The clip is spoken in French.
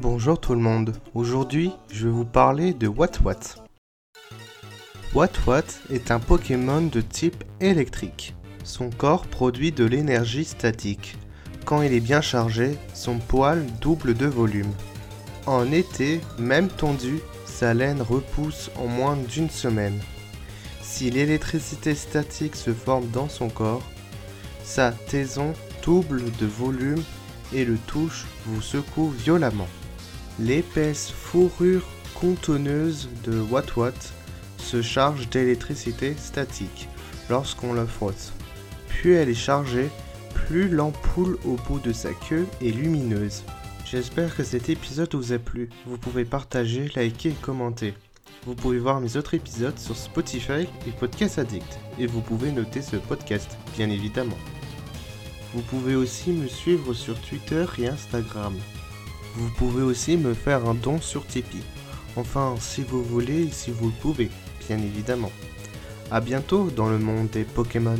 Bonjour tout le monde, aujourd'hui je vais vous parler de Watwat. Watwat est un Pokémon de type électrique. Son corps produit de l'énergie statique. Quand il est bien chargé, son poil double de volume. En été, même tendu, sa laine repousse en moins d'une semaine. Si l'électricité statique se forme dans son corps, sa taison double de volume et le touche vous secoue violemment. L'épaisse fourrure contonneuse de Watwat se charge d'électricité statique lorsqu'on la frotte. Plus elle est chargée, plus l'ampoule au bout de sa queue est lumineuse. J'espère que cet épisode vous a plu. Vous pouvez partager, liker et commenter. Vous pouvez voir mes autres épisodes sur Spotify et Podcast Addict. Et vous pouvez noter ce podcast, bien évidemment. Vous pouvez aussi me suivre sur Twitter et Instagram. Vous pouvez aussi me faire un don sur Tipeee. Enfin, si vous voulez si vous le pouvez, bien évidemment. A bientôt dans le monde des Pokémon.